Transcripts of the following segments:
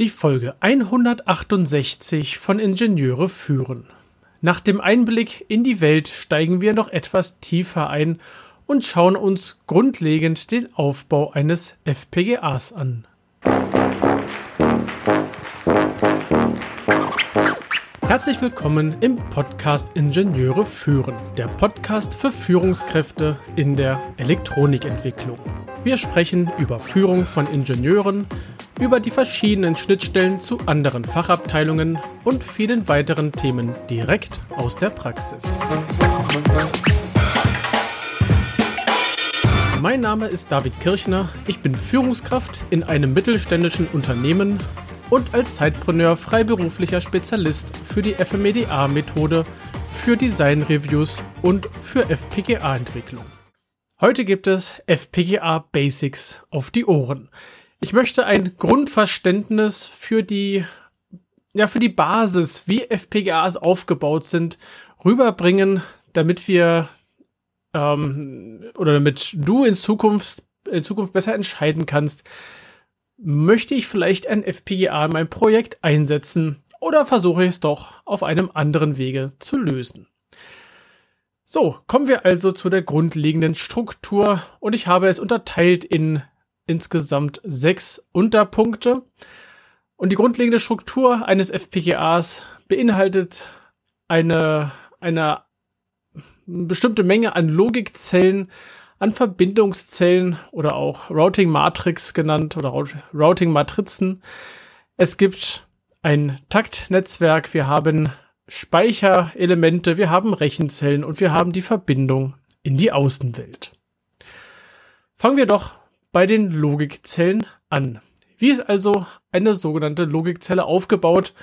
Die Folge 168 von Ingenieure führen. Nach dem Einblick in die Welt steigen wir noch etwas tiefer ein und schauen uns grundlegend den Aufbau eines FPGAs an. Herzlich willkommen im Podcast Ingenieure führen, der Podcast für Führungskräfte in der Elektronikentwicklung. Wir sprechen über Führung von Ingenieuren, über die verschiedenen Schnittstellen zu anderen Fachabteilungen und vielen weiteren Themen direkt aus der Praxis. Mein Name ist David Kirchner, ich bin Führungskraft in einem mittelständischen Unternehmen und als Zeitpreneur freiberuflicher Spezialist für die FMEDA-Methode, für Design-Reviews und für FPGA-Entwicklung. Heute gibt es FPGA Basics auf die Ohren. Ich möchte ein Grundverständnis für die, ja, für die Basis, wie FPGAs aufgebaut sind, rüberbringen, damit wir ähm, oder damit du in Zukunft, in Zukunft besser entscheiden kannst, möchte ich vielleicht ein FPGA in meinem Projekt einsetzen oder versuche ich es doch auf einem anderen Wege zu lösen. So, kommen wir also zu der grundlegenden Struktur und ich habe es unterteilt in insgesamt sechs Unterpunkte. Und die grundlegende Struktur eines FPGAs beinhaltet eine, eine bestimmte Menge an Logikzellen, an Verbindungszellen oder auch Routing Matrix genannt oder Routing Matrizen. Es gibt ein Taktnetzwerk, wir haben Speicherelemente, wir haben Rechenzellen und wir haben die Verbindung in die Außenwelt. Fangen wir doch bei den Logikzellen an. Wie ist also eine sogenannte Logikzelle aufgebaut?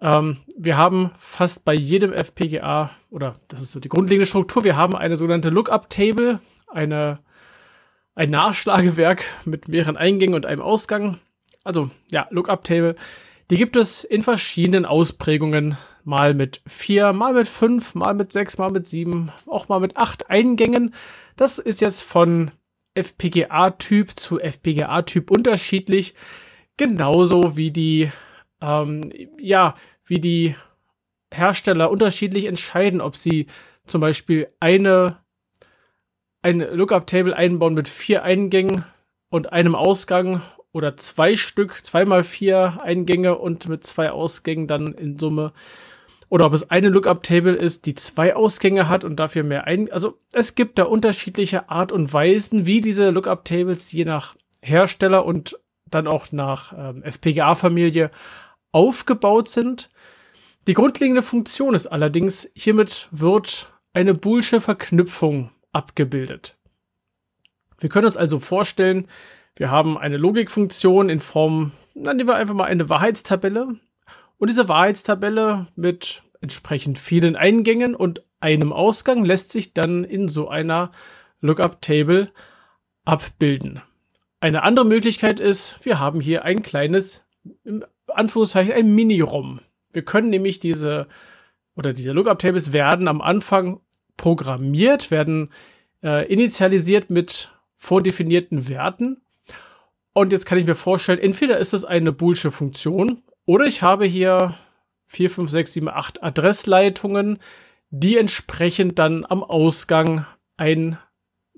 Ähm, wir haben fast bei jedem FPGA, oder das ist so die grundlegende Struktur, wir haben eine sogenannte Lookup-Table, eine, ein Nachschlagewerk mit mehreren Eingängen und einem Ausgang. Also ja, Lookup-Table. Die gibt es in verschiedenen Ausprägungen, mal mit vier, mal mit fünf, mal mit sechs, mal mit sieben, auch mal mit acht Eingängen. Das ist jetzt von FPGA-Typ zu FPGA-Typ unterschiedlich. Genauso wie die, ähm, ja, wie die Hersteller unterschiedlich entscheiden, ob sie zum Beispiel eine, ein Lookup-Table einbauen mit vier Eingängen und einem Ausgang oder zwei Stück, zweimal vier Eingänge und mit zwei Ausgängen dann in Summe oder ob es eine Lookup-Table ist, die zwei Ausgänge hat und dafür mehr ein. Also es gibt da unterschiedliche Art und Weisen, wie diese Lookup-Tables je nach Hersteller und dann auch nach ähm, FPGA-Familie aufgebaut sind. Die grundlegende Funktion ist allerdings, hiermit wird eine boolsche Verknüpfung abgebildet. Wir können uns also vorstellen, wir haben eine Logikfunktion in Form, dann nehmen wir einfach mal eine Wahrheitstabelle. Und diese Wahrheitstabelle mit entsprechend vielen Eingängen und einem Ausgang lässt sich dann in so einer Lookup-Table abbilden. Eine andere Möglichkeit ist, wir haben hier ein kleines, im Anführungszeichen, ein Mini-ROM. Wir können nämlich diese, oder diese Lookup-Tables werden am Anfang programmiert, werden äh, initialisiert mit vordefinierten Werten. Und jetzt kann ich mir vorstellen, entweder ist es eine boolsche Funktion, oder ich habe hier 4, 5, 6, 7, 8 Adressleitungen, die entsprechend dann am Ausgang ein,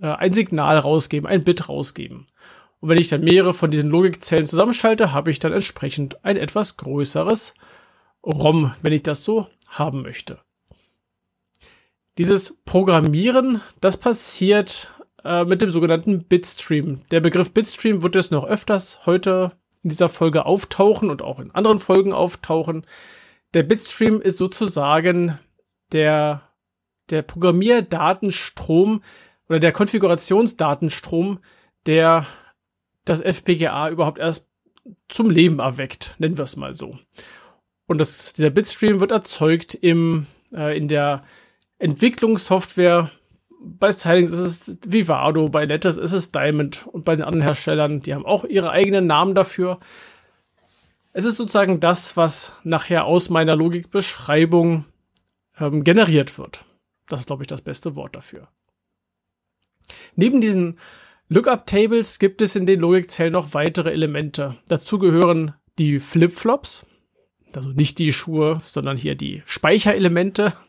äh, ein Signal rausgeben, ein Bit rausgeben. Und wenn ich dann mehrere von diesen Logikzellen zusammenschalte, habe ich dann entsprechend ein etwas größeres ROM, wenn ich das so haben möchte. Dieses Programmieren, das passiert äh, mit dem sogenannten Bitstream. Der Begriff Bitstream wird jetzt noch öfters heute in dieser Folge auftauchen und auch in anderen Folgen auftauchen. Der Bitstream ist sozusagen der, der Programmierdatenstrom oder der Konfigurationsdatenstrom, der das FPGA überhaupt erst zum Leben erweckt, nennen wir es mal so. Und das, dieser Bitstream wird erzeugt im, äh, in der Entwicklungssoftware bei Stylings ist es Vivado, bei Letters ist es Diamond und bei den anderen Herstellern, die haben auch ihre eigenen Namen dafür. Es ist sozusagen das, was nachher aus meiner Logikbeschreibung ähm, generiert wird. Das ist, glaube ich, das beste Wort dafür. Neben diesen Lookup-Tables gibt es in den Logikzellen noch weitere Elemente. Dazu gehören die Flip-Flops, also nicht die Schuhe, sondern hier die Speicherelemente.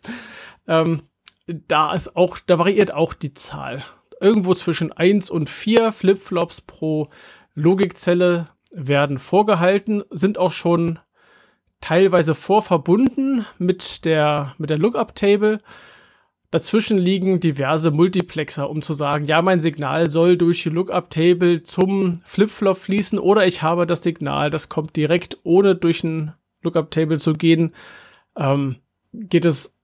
Ähm, da ist auch, da variiert auch die Zahl. Irgendwo zwischen 1 und 4 Flip-Flops pro Logikzelle werden vorgehalten, sind auch schon teilweise vorverbunden mit der, mit der Lookup-Table. Dazwischen liegen diverse Multiplexer, um zu sagen, ja, mein Signal soll durch die Lookup-Table zum Flip-Flop fließen oder ich habe das Signal, das kommt direkt, ohne durch ein Lookup-Table zu gehen, ähm, geht es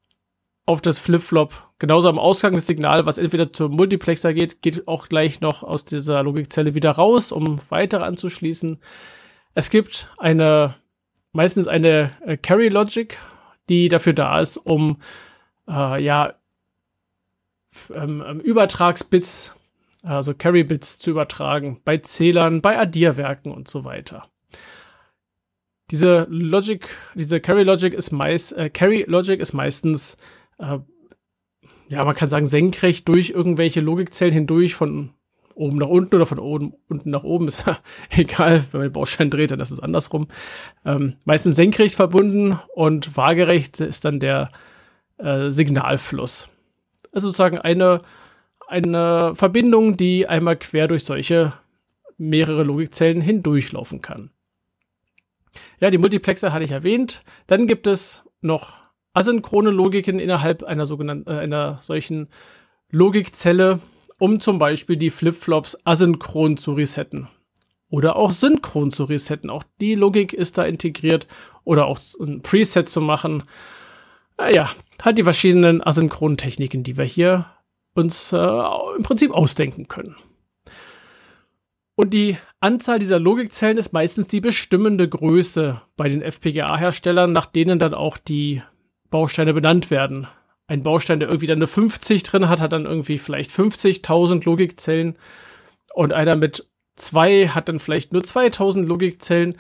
auf das Flip-Flop. Genauso am Ausgang das Signal, was entweder zum Multiplexer geht, geht auch gleich noch aus dieser Logikzelle wieder raus, um weitere anzuschließen. Es gibt eine, meistens eine äh, Carry-Logic, die dafür da ist, um äh, ja, ähm, ähm, Übertragsbits, also Carry-Bits zu übertragen, bei Zählern, bei Addierwerken und so weiter. Diese Logic, diese Carry Logic ist meist, äh, Carry Logic ist meistens, äh, ja, man kann sagen, senkrecht durch irgendwelche Logikzellen hindurch von oben nach unten oder von oben unten nach oben, ist egal, wenn man den Baustein dreht, dann ist es andersrum. Ähm, meistens senkrecht verbunden und waagerecht ist dann der äh, Signalfluss. Also sozusagen eine, eine Verbindung, die einmal quer durch solche mehrere Logikzellen hindurchlaufen kann. Ja, die Multiplexer hatte ich erwähnt. Dann gibt es noch asynchrone Logiken innerhalb einer sogenannten, äh, einer solchen Logikzelle, um zum Beispiel die Flipflops asynchron zu resetten. Oder auch synchron zu resetten. Auch die Logik ist da integriert. Oder auch ein Preset zu machen. Naja, halt die verschiedenen asynchronen Techniken, die wir hier uns äh, im Prinzip ausdenken können. Und die Anzahl dieser Logikzellen ist meistens die bestimmende Größe bei den FPGA-Herstellern, nach denen dann auch die Bausteine benannt werden. Ein Baustein, der irgendwie dann eine 50 drin hat, hat dann irgendwie vielleicht 50.000 Logikzellen. Und einer mit zwei hat dann vielleicht nur 2000 Logikzellen.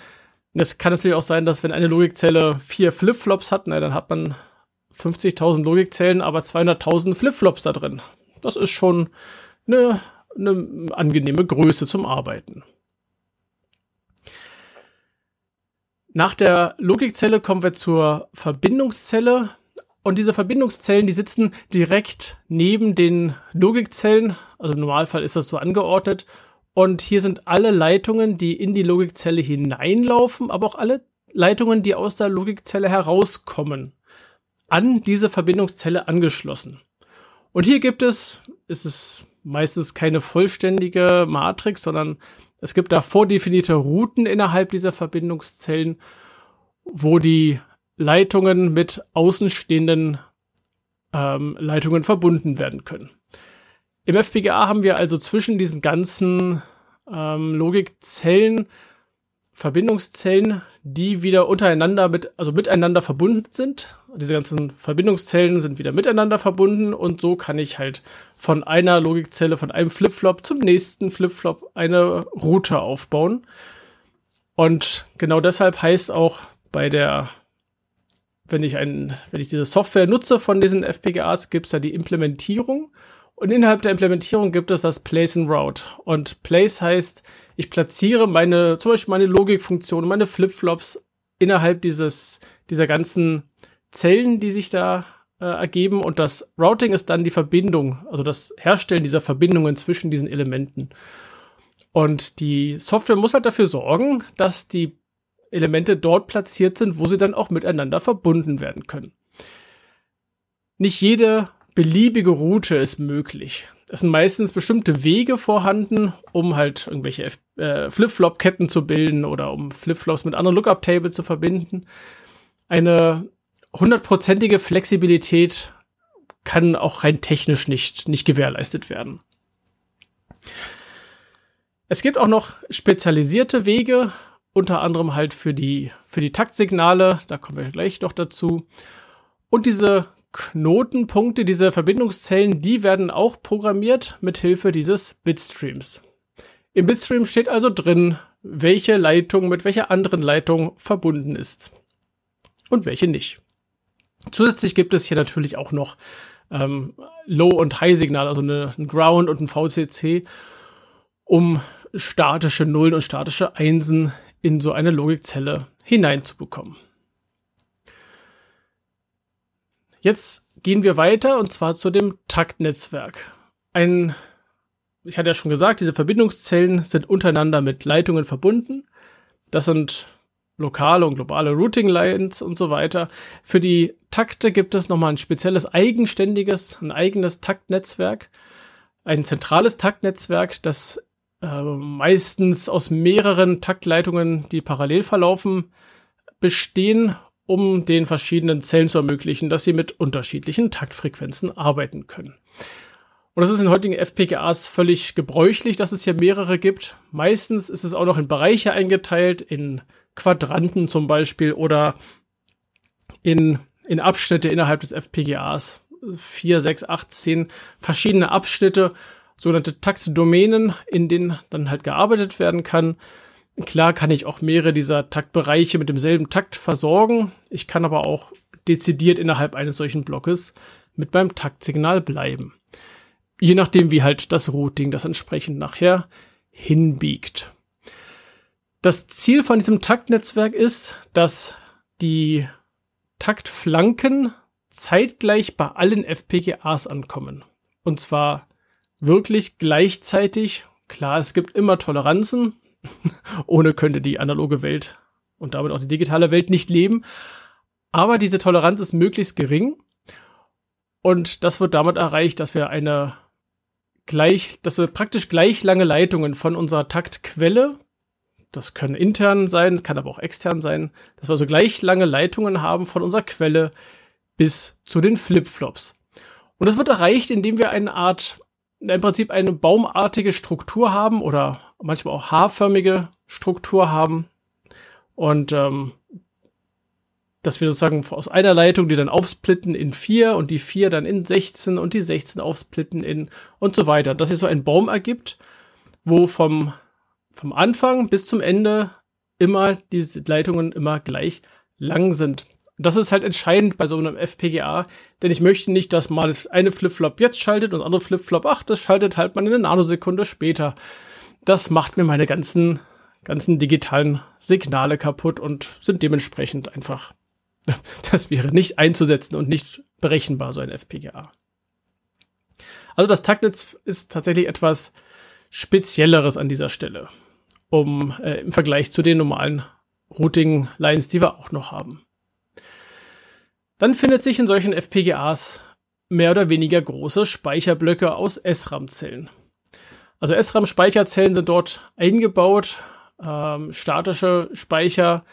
Es kann natürlich auch sein, dass wenn eine Logikzelle vier Flipflops hat, na, dann hat man 50.000 Logikzellen, aber 200.000 Flipflops da drin. Das ist schon eine eine angenehme Größe zum Arbeiten. Nach der Logikzelle kommen wir zur Verbindungszelle. Und diese Verbindungszellen, die sitzen direkt neben den Logikzellen. Also im Normalfall ist das so angeordnet. Und hier sind alle Leitungen, die in die Logikzelle hineinlaufen, aber auch alle Leitungen, die aus der Logikzelle herauskommen, an diese Verbindungszelle angeschlossen. Und hier gibt es, ist es meistens keine vollständige Matrix, sondern es gibt da vordefinierte Routen innerhalb dieser Verbindungszellen, wo die Leitungen mit außenstehenden ähm, Leitungen verbunden werden können. Im FPGA haben wir also zwischen diesen ganzen ähm, Logikzellen Verbindungszellen, die wieder untereinander mit, also miteinander verbunden sind. Diese ganzen Verbindungszellen sind wieder miteinander verbunden und so kann ich halt von einer Logikzelle, von einem Flipflop zum nächsten Flipflop eine Route aufbauen. Und genau deshalb heißt auch bei der, wenn ich ein, wenn ich diese Software nutze von diesen FPGAs, gibt es da die Implementierung. Und innerhalb der Implementierung gibt es das Place and Route. Und Place heißt, ich platziere meine, zum Beispiel meine Logikfunktion, meine Flipflops innerhalb dieses, dieser ganzen Zellen, die sich da äh, ergeben. Und das Routing ist dann die Verbindung, also das Herstellen dieser Verbindungen zwischen diesen Elementen. Und die Software muss halt dafür sorgen, dass die Elemente dort platziert sind, wo sie dann auch miteinander verbunden werden können. Nicht jede beliebige Route ist möglich. Es sind meistens bestimmte Wege vorhanden, um halt irgendwelche äh, Flip-Flop-Ketten zu bilden oder um Flip-Flops mit anderen Lookup-Table zu verbinden. Eine hundertprozentige Flexibilität kann auch rein technisch nicht, nicht gewährleistet werden. Es gibt auch noch spezialisierte Wege, unter anderem halt für die, für die Taktsignale, da kommen wir gleich noch dazu. Und diese Knotenpunkte, diese Verbindungszellen, die werden auch programmiert mit Hilfe dieses Bitstreams. Im Bitstream steht also drin, welche Leitung mit welcher anderen Leitung verbunden ist und welche nicht. Zusätzlich gibt es hier natürlich auch noch ähm, Low- und High-Signal, also eine, ein Ground und ein VCC, um statische Nullen und statische Einsen in so eine Logikzelle hineinzubekommen. Jetzt gehen wir weiter und zwar zu dem Taktnetzwerk. Ein, ich hatte ja schon gesagt, diese Verbindungszellen sind untereinander mit Leitungen verbunden. Das sind lokale und globale Routing Lines und so weiter. Für die Takte gibt es nochmal ein spezielles eigenständiges, ein eigenes Taktnetzwerk. Ein zentrales Taktnetzwerk, das äh, meistens aus mehreren Taktleitungen, die parallel verlaufen, bestehen um den verschiedenen Zellen zu ermöglichen, dass sie mit unterschiedlichen Taktfrequenzen arbeiten können. Und das ist in heutigen FPGAs völlig gebräuchlich, dass es hier mehrere gibt. Meistens ist es auch noch in Bereiche eingeteilt, in Quadranten zum Beispiel oder in, in Abschnitte innerhalb des FPGAs. Vier, sechs, acht, zehn verschiedene Abschnitte, sogenannte Taktdomänen, in denen dann halt gearbeitet werden kann. Klar kann ich auch mehrere dieser Taktbereiche mit demselben Takt versorgen. Ich kann aber auch dezidiert innerhalb eines solchen Blockes mit beim Taktsignal bleiben. Je nachdem, wie halt das Routing das entsprechend nachher hinbiegt. Das Ziel von diesem Taktnetzwerk ist, dass die Taktflanken zeitgleich bei allen FPGAs ankommen. Und zwar wirklich gleichzeitig. Klar, es gibt immer Toleranzen. Ohne könnte die analoge Welt und damit auch die digitale Welt nicht leben. Aber diese Toleranz ist möglichst gering. Und das wird damit erreicht, dass wir eine gleich, dass wir praktisch gleich lange Leitungen von unserer Taktquelle, das können intern sein, kann aber auch extern sein, dass wir so gleich lange Leitungen haben von unserer Quelle bis zu den Flipflops. Und das wird erreicht, indem wir eine Art im Prinzip eine baumartige Struktur haben oder manchmal auch haarförmige Struktur haben. Und ähm, dass wir sozusagen aus einer Leitung die dann aufsplitten in vier und die vier dann in 16 und die 16 aufsplitten in und so weiter. Dass sich so ein Baum ergibt, wo vom, vom Anfang bis zum Ende immer diese Leitungen immer gleich lang sind das ist halt entscheidend bei so einem FPGA, denn ich möchte nicht, dass mal das eine Flipflop jetzt schaltet und das andere Flipflop, ach, das schaltet halt mal eine Nanosekunde später. Das macht mir meine ganzen, ganzen digitalen Signale kaputt und sind dementsprechend einfach, das wäre nicht einzusetzen und nicht berechenbar, so ein FPGA. Also das Taktnetz ist tatsächlich etwas Spezielleres an dieser Stelle, um äh, im Vergleich zu den normalen Routing-Lines, die wir auch noch haben. Dann findet sich in solchen FPGAs mehr oder weniger große Speicherblöcke aus SRAM-Zellen. Also SRAM-Speicherzellen sind dort eingebaut, ähm, statische Speicher,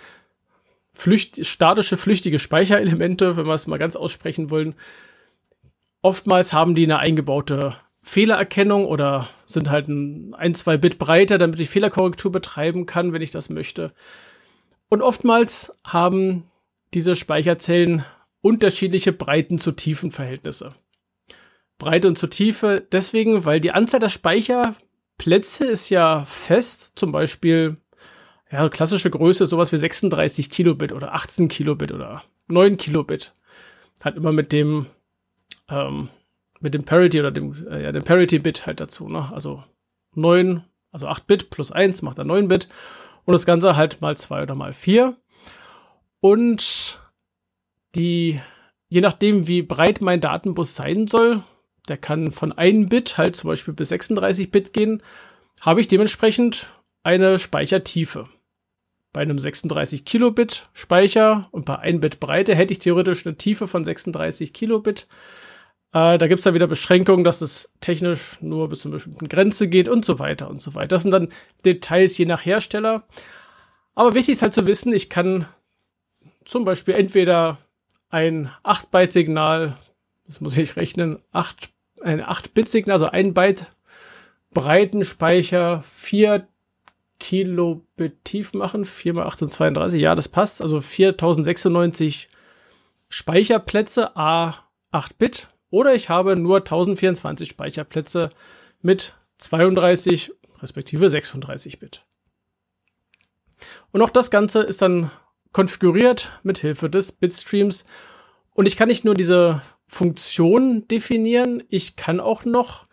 flücht, statische flüchtige Speicherelemente, wenn wir es mal ganz aussprechen wollen. Oftmals haben die eine eingebaute Fehlererkennung oder sind halt ein, ein zwei Bit breiter, damit ich Fehlerkorrektur betreiben kann, wenn ich das möchte. Und oftmals haben diese Speicherzellen unterschiedliche Breiten zu Tiefenverhältnisse. Breite und zur Tiefe deswegen, weil die Anzahl der Speicherplätze ist ja fest, zum Beispiel ja, klassische Größe sowas wie 36 Kilobit oder 18 Kilobit oder 9 Kilobit. Hat immer mit dem ähm, mit dem Parity oder dem, äh, ja, dem Parity-Bit halt dazu, ne? Also 9, also 8 Bit plus 1 macht dann 9 Bit und das Ganze halt mal 2 oder mal 4. Und die, je nachdem, wie breit mein Datenbus sein soll, der kann von 1 Bit halt zum Beispiel bis 36 Bit gehen, habe ich dementsprechend eine Speichertiefe. Bei einem 36 Kilobit Speicher und bei 1 Bit Breite hätte ich theoretisch eine Tiefe von 36 Kilobit. Äh, da gibt es dann wieder Beschränkungen, dass es technisch nur bis zu einer bestimmten Grenze geht und so weiter und so weiter. Das sind dann Details je nach Hersteller. Aber wichtig ist halt zu wissen, ich kann zum Beispiel entweder ein 8-Byte-Signal, das muss ich rechnen, 8, ein 8-Bit-Signal, also ein Byte breiten Speicher, 4 Kilobit tief machen, 4 mal 1832, ja, das passt, also 4096 Speicherplätze, a 8 Bit, oder ich habe nur 1024 Speicherplätze mit 32 respektive 36 Bit. Und auch das Ganze ist dann konfiguriert mit Hilfe des Bitstreams. Und ich kann nicht nur diese Funktion definieren, ich kann auch noch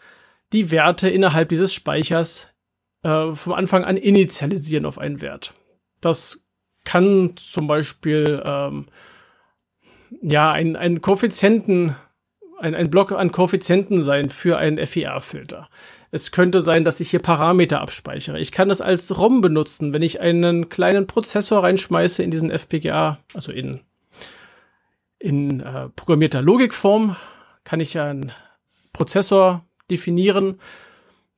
die Werte innerhalb dieses Speichers äh, vom Anfang an initialisieren auf einen Wert. Das kann zum Beispiel ähm, ja ein, ein Koeffizienten, ein, ein Block an Koeffizienten sein für einen FIR-Filter. Es könnte sein, dass ich hier Parameter abspeichere. Ich kann das als ROM benutzen, wenn ich einen kleinen Prozessor reinschmeiße in diesen FPGA, also in, in äh, programmierter Logikform, kann ich ja einen Prozessor definieren.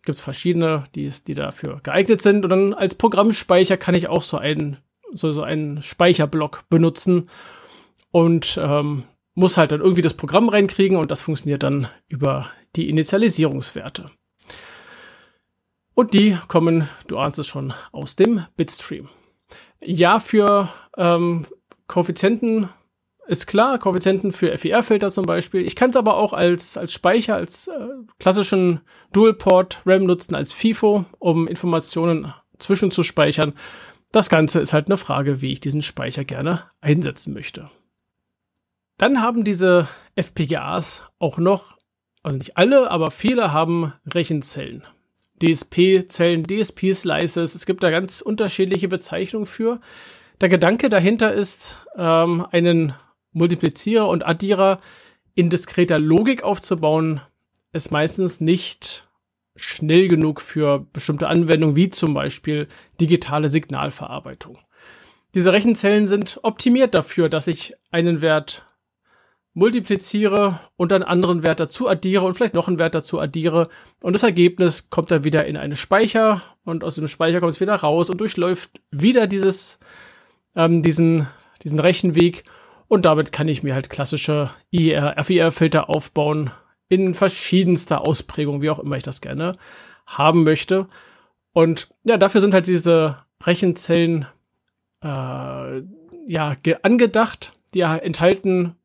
Gibt es verschiedene, die, die dafür geeignet sind. Und dann als Programmspeicher kann ich auch so einen, so, so einen Speicherblock benutzen und ähm, muss halt dann irgendwie das Programm reinkriegen und das funktioniert dann über die Initialisierungswerte. Und die kommen, du ahnst es schon, aus dem Bitstream. Ja, für ähm, Koeffizienten ist klar, Koeffizienten für FIR-Filter zum Beispiel. Ich kann es aber auch als, als Speicher, als äh, klassischen Dual-Port RAM nutzen, als FIFO, um Informationen zwischenzuspeichern. Das Ganze ist halt eine Frage, wie ich diesen Speicher gerne einsetzen möchte. Dann haben diese FPGAs auch noch, also nicht alle, aber viele haben Rechenzellen. DSP-Zellen, DSP-Slices. Es gibt da ganz unterschiedliche Bezeichnungen für. Der Gedanke dahinter ist, ähm, einen Multiplizierer und Addierer in diskreter Logik aufzubauen, ist meistens nicht schnell genug für bestimmte Anwendungen, wie zum Beispiel digitale Signalverarbeitung. Diese Rechenzellen sind optimiert dafür, dass ich einen Wert multipliziere und einen anderen Wert dazu addiere und vielleicht noch einen Wert dazu addiere. Und das Ergebnis kommt dann wieder in einen Speicher und aus dem Speicher kommt es wieder raus und durchläuft wieder dieses, ähm, diesen, diesen Rechenweg. Und damit kann ich mir halt klassische IR, FIR-Filter aufbauen in verschiedenster Ausprägung, wie auch immer ich das gerne haben möchte. Und ja, dafür sind halt diese Rechenzellen äh, ja angedacht. Die enthalten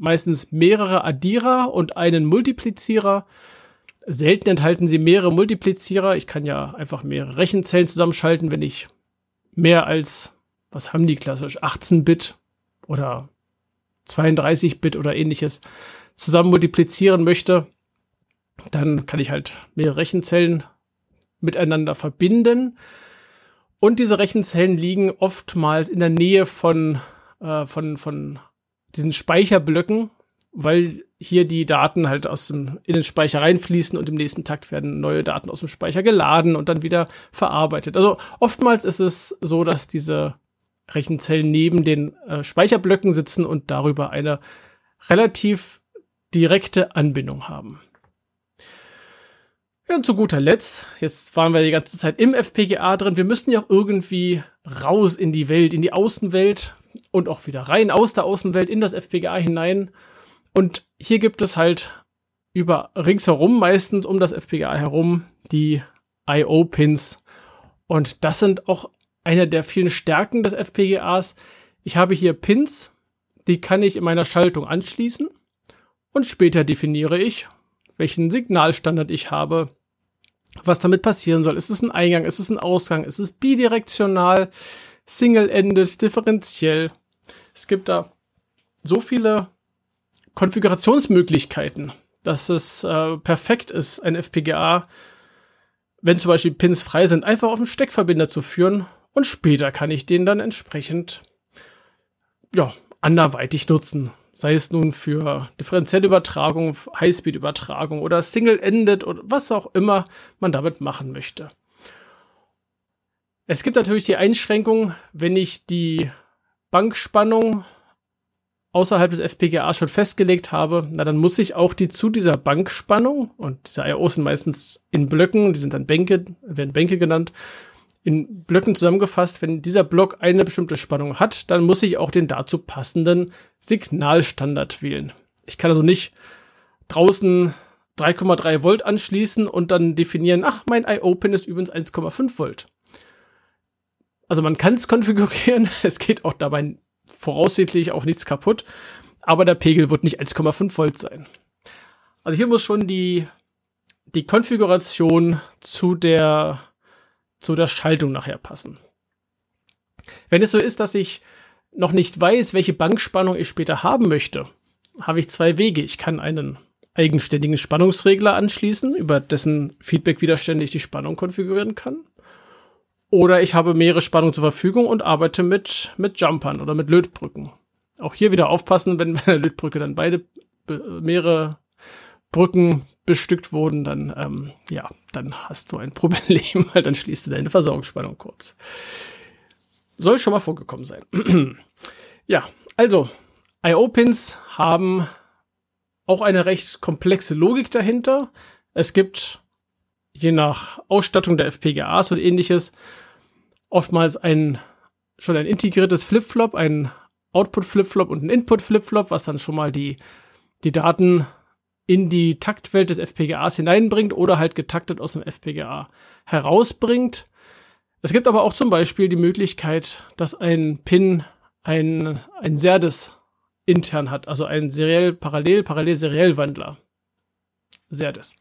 meistens mehrere Addierer und einen Multiplizierer. Selten enthalten sie mehrere Multiplizierer. Ich kann ja einfach mehrere Rechenzellen zusammenschalten, wenn ich mehr als, was haben die klassisch, 18-Bit oder 32-Bit oder ähnliches zusammen multiplizieren möchte. Dann kann ich halt mehrere Rechenzellen miteinander verbinden. Und diese Rechenzellen liegen oftmals in der Nähe von, äh, von, von diesen Speicherblöcken, weil hier die Daten halt aus dem, in den Speicher reinfließen und im nächsten Takt werden neue Daten aus dem Speicher geladen und dann wieder verarbeitet. Also oftmals ist es so, dass diese Rechenzellen neben den äh, Speicherblöcken sitzen und darüber eine relativ direkte Anbindung haben. Ja, und zu guter Letzt, jetzt waren wir die ganze Zeit im FPGA drin, wir müssen ja auch irgendwie raus in die Welt, in die Außenwelt und auch wieder rein aus der Außenwelt in das FPGA hinein. Und hier gibt es halt über ringsherum meistens um das FPGA herum die IO-Pins. Und das sind auch eine der vielen Stärken des FPGAs. Ich habe hier Pins, die kann ich in meiner Schaltung anschließen und später definiere ich, welchen Signalstandard ich habe, was damit passieren soll. Ist es ein Eingang, ist es ein Ausgang, ist es bidirektional, single-ended, differenziell. Es gibt da so viele Konfigurationsmöglichkeiten, dass es äh, perfekt ist, ein FPGA, wenn zum Beispiel Pins frei sind, einfach auf den Steckverbinder zu führen und später kann ich den dann entsprechend ja, anderweitig nutzen. Sei es nun für differenzielle Übertragung, Highspeed-Übertragung oder Single-Ended oder was auch immer man damit machen möchte. Es gibt natürlich die Einschränkung, wenn ich die Bankspannung außerhalb des FPGA schon festgelegt habe, na dann muss ich auch die zu dieser Bankspannung und diese IOs sind meistens in Blöcken, die sind dann Bänke, werden Bänke genannt, in Blöcken zusammengefasst. Wenn dieser Block eine bestimmte Spannung hat, dann muss ich auch den dazu passenden Signalstandard wählen. Ich kann also nicht draußen 3,3 Volt anschließen und dann definieren, ach, mein IO-Pin ist übrigens 1,5 Volt. Also man kann es konfigurieren, es geht auch dabei voraussichtlich auch nichts kaputt, aber der Pegel wird nicht 1,5 Volt sein. Also hier muss schon die, die Konfiguration zu der zu der Schaltung nachher passen. Wenn es so ist, dass ich noch nicht weiß, welche Bankspannung ich später haben möchte, habe ich zwei Wege. Ich kann einen eigenständigen Spannungsregler anschließen, über dessen Feedback widerständig die Spannung konfigurieren kann. Oder ich habe mehrere Spannungen zur Verfügung und arbeite mit, mit Jumpern oder mit Lötbrücken. Auch hier wieder aufpassen, wenn bei der Lötbrücke dann beide mehrere Brücken bestückt wurden, dann, ähm, ja, dann hast du ein Problem, weil dann schließt du deine Versorgungsspannung kurz. Soll schon mal vorgekommen sein. ja, also, IO-Pins haben auch eine recht komplexe Logik dahinter. Es gibt je nach Ausstattung der FPGAs und ähnliches oftmals ein schon ein integriertes Flip-Flop, ein Output-Flip-Flop und ein Input-Flip-Flop, was dann schon mal die, die Daten in die Taktwelt des FPGAs hineinbringt oder halt getaktet aus dem FPGA herausbringt. Es gibt aber auch zum Beispiel die Möglichkeit, dass ein Pin ein, ein SERDES intern hat, also ein seriell parallel parallel seriell Wandler. SERDES.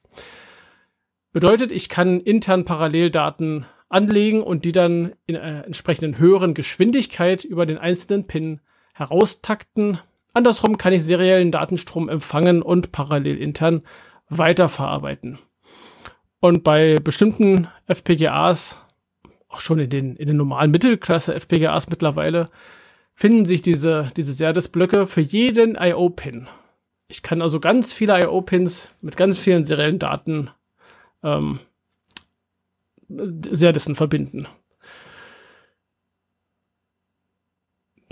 Bedeutet, ich kann intern Paralleldaten anlegen und die dann in einer entsprechenden höheren Geschwindigkeit über den einzelnen Pin heraustakten. Andersrum kann ich seriellen Datenstrom empfangen und parallel intern weiterverarbeiten. Und bei bestimmten FPGAs auch schon in den, in den normalen Mittelklasse FPGAs mittlerweile, finden sich diese, diese SERDES-Blöcke für jeden I.O.-Pin. Ich kann also ganz viele I.O.-Pins mit ganz vielen seriellen Daten ähm, SERDESen verbinden.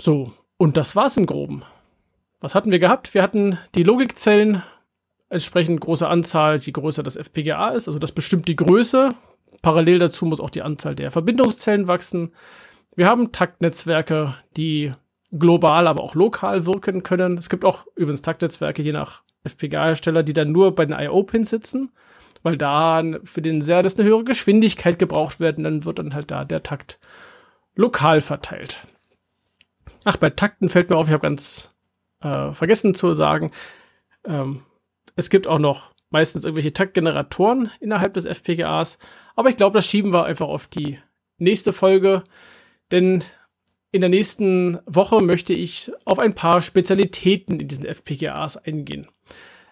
So, und das war's im Groben. Was hatten wir gehabt? Wir hatten die Logikzellen, entsprechend große Anzahl, je größer das FPGA ist, also das bestimmt die Größe Parallel dazu muss auch die Anzahl der Verbindungszellen wachsen. Wir haben Taktnetzwerke, die global, aber auch lokal wirken können. Es gibt auch übrigens Taktnetzwerke, je nach FPGA-Hersteller, die dann nur bei den IO-Pins sitzen, weil da für den SERDES eine höhere Geschwindigkeit gebraucht wird und dann wird dann halt da der Takt lokal verteilt. Ach, bei Takten fällt mir auf, ich habe ganz äh, vergessen zu sagen, ähm, es gibt auch noch meistens irgendwelche Taktgeneratoren innerhalb des FPGAs. Aber ich glaube, das schieben wir einfach auf die nächste Folge. Denn in der nächsten Woche möchte ich auf ein paar Spezialitäten in diesen FPGAs eingehen.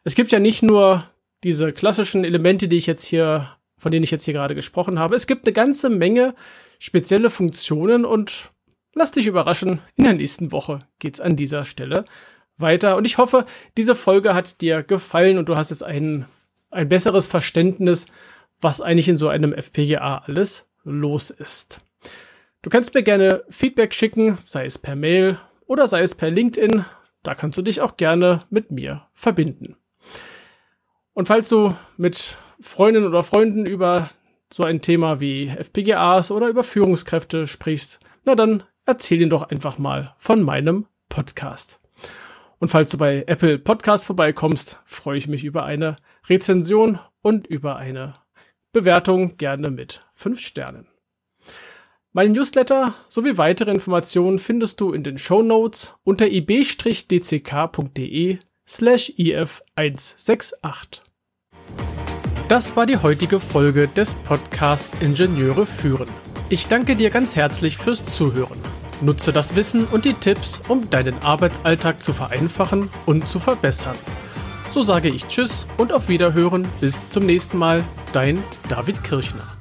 Es gibt ja nicht nur diese klassischen Elemente, die ich jetzt hier, von denen ich jetzt hier gerade gesprochen habe. Es gibt eine ganze Menge spezielle Funktionen und lass dich überraschen, in der nächsten Woche geht's an dieser Stelle weiter. Und ich hoffe, diese Folge hat dir gefallen und du hast jetzt ein, ein besseres Verständnis, was eigentlich in so einem FPGA alles los ist. Du kannst mir gerne Feedback schicken, sei es per Mail oder sei es per LinkedIn. Da kannst du dich auch gerne mit mir verbinden. Und falls du mit Freundinnen oder Freunden über so ein Thema wie FPGAs oder über Führungskräfte sprichst, na dann erzähl ihnen doch einfach mal von meinem Podcast. Und falls du bei Apple Podcast vorbeikommst, freue ich mich über eine Rezension und über eine Bewertung gerne mit 5 Sternen. Mein Newsletter sowie weitere Informationen findest du in den Show Notes unter ib-dck.de slash if168. Das war die heutige Folge des Podcasts Ingenieure führen. Ich danke dir ganz herzlich fürs Zuhören. Nutze das Wissen und die Tipps, um deinen Arbeitsalltag zu vereinfachen und zu verbessern. So sage ich Tschüss und auf Wiederhören. Bis zum nächsten Mal. Dein David Kirchner.